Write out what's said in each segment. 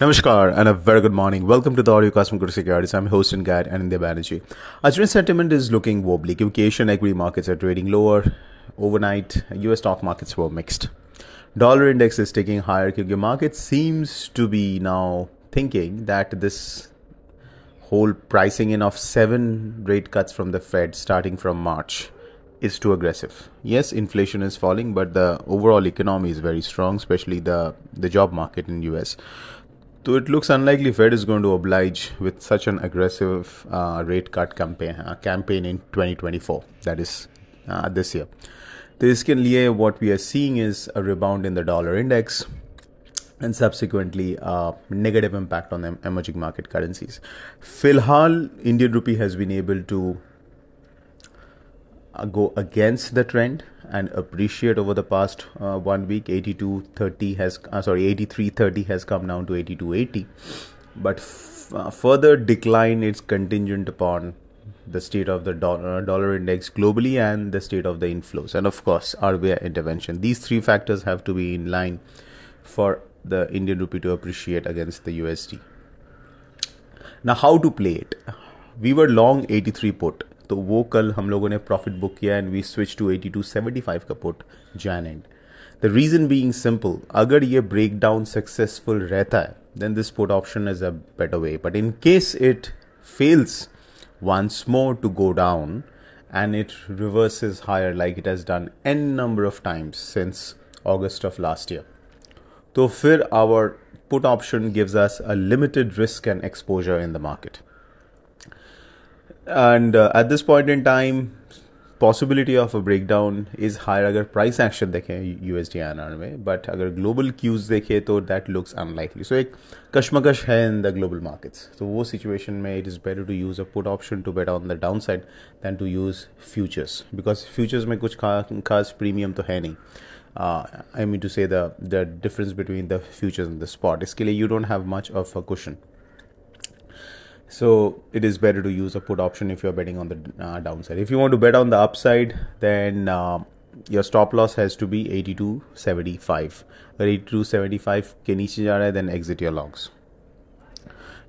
Namaskar and a very good morning. Welcome to the audiocast from Kotak Securities. I'm host and guide Anindya Banerjee. Australian sentiment is looking wobbly. Asian equity markets are trading lower. Overnight, US stock markets were mixed. Dollar index is taking higher. The market seems to be now thinking that this whole pricing in of seven rate cuts from the Fed starting from March is too aggressive. Yes, inflation is falling, but the overall economy is very strong, especially the the job market in US. So it looks unlikely Fed is going to oblige with such an aggressive uh, rate cut campaign uh, campaign in 2024. That is uh, this year. This can liye what we are seeing is a rebound in the dollar index and subsequently a negative impact on the emerging market currencies. Filhal, Indian rupee has been able to uh, go against the trend and appreciate over the past uh, one week 82.30 has uh, sorry 83.30 has come down to 82.80 but f- uh, further decline is contingent upon the state of the dollar, dollar index globally and the state of the inflows. And of course RBI intervention. These three factors have to be in line for the Indian rupee to appreciate against the USD now how to play it? We were long 83 put तो वो कल हम लोगों ने profit book किया and we switch to eighty two seventy five का put Jain and the reason being simple अगर ये ब्रेक डाउन सक्सेसफुल रहता है then this put option is a better way but in case it fails once more to go down and it reverse is higher like it has done an number of times since August of last year तो फिर our put option gives us a limited risk and exposure in the market and uh, at this point in time possibility of a breakdown is higher अगर price action देखें USD INR में but अगर global cues देखें तो that looks unlikely so एक कशमकश है in the global markets so वो situation में it is better to use a put option to bet on the downside than to use futures because futures में कुछ खास premium तो है नहीं uh, I mean to say the the difference between the futures and the spot इसके लिए you don't have much of a cushion so it is better to use a put option if you're betting on the uh, downside. If you want to bet on the upside, then uh, your stop loss has to be 82.75. But 82.75 के नीचे जा रहा है then exit your logs.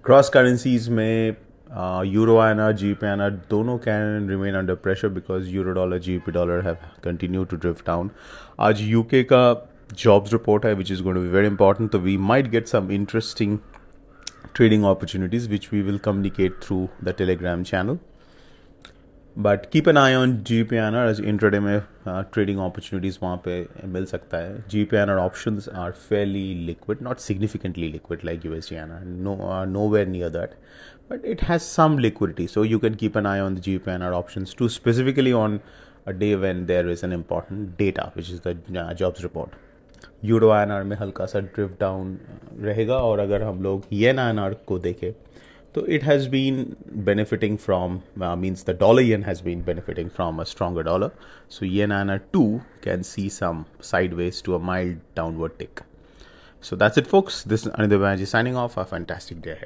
Cross currencies में uh, euro INR, GBP INR dono can remain under pressure because euro dollar, GBP dollar have continued to drift down. आज UK का jobs report है which is going to be very important. So we might get some interesting trading opportunities, which we will communicate through the Telegram channel. But keep an eye on GBPINR as intraday mein, uh, trading opportunities. GBPINR options are fairly liquid, not significantly liquid like USDINR, no, uh, nowhere near that. But it has some liquidity, so you can keep an eye on the GBPINR options too, specifically on a day when there is an important data, which is the uh, jobs report. Euro N R में हल्का सा drift down रहेगा और अगर हम लोग येन N R को देखें तो it has been benefiting from means the dollar yen has been benefiting from a stronger dollar so yen INR too can see some sideways to a mild downward tick so that's it folks this is Anindya signing off a fantastic day.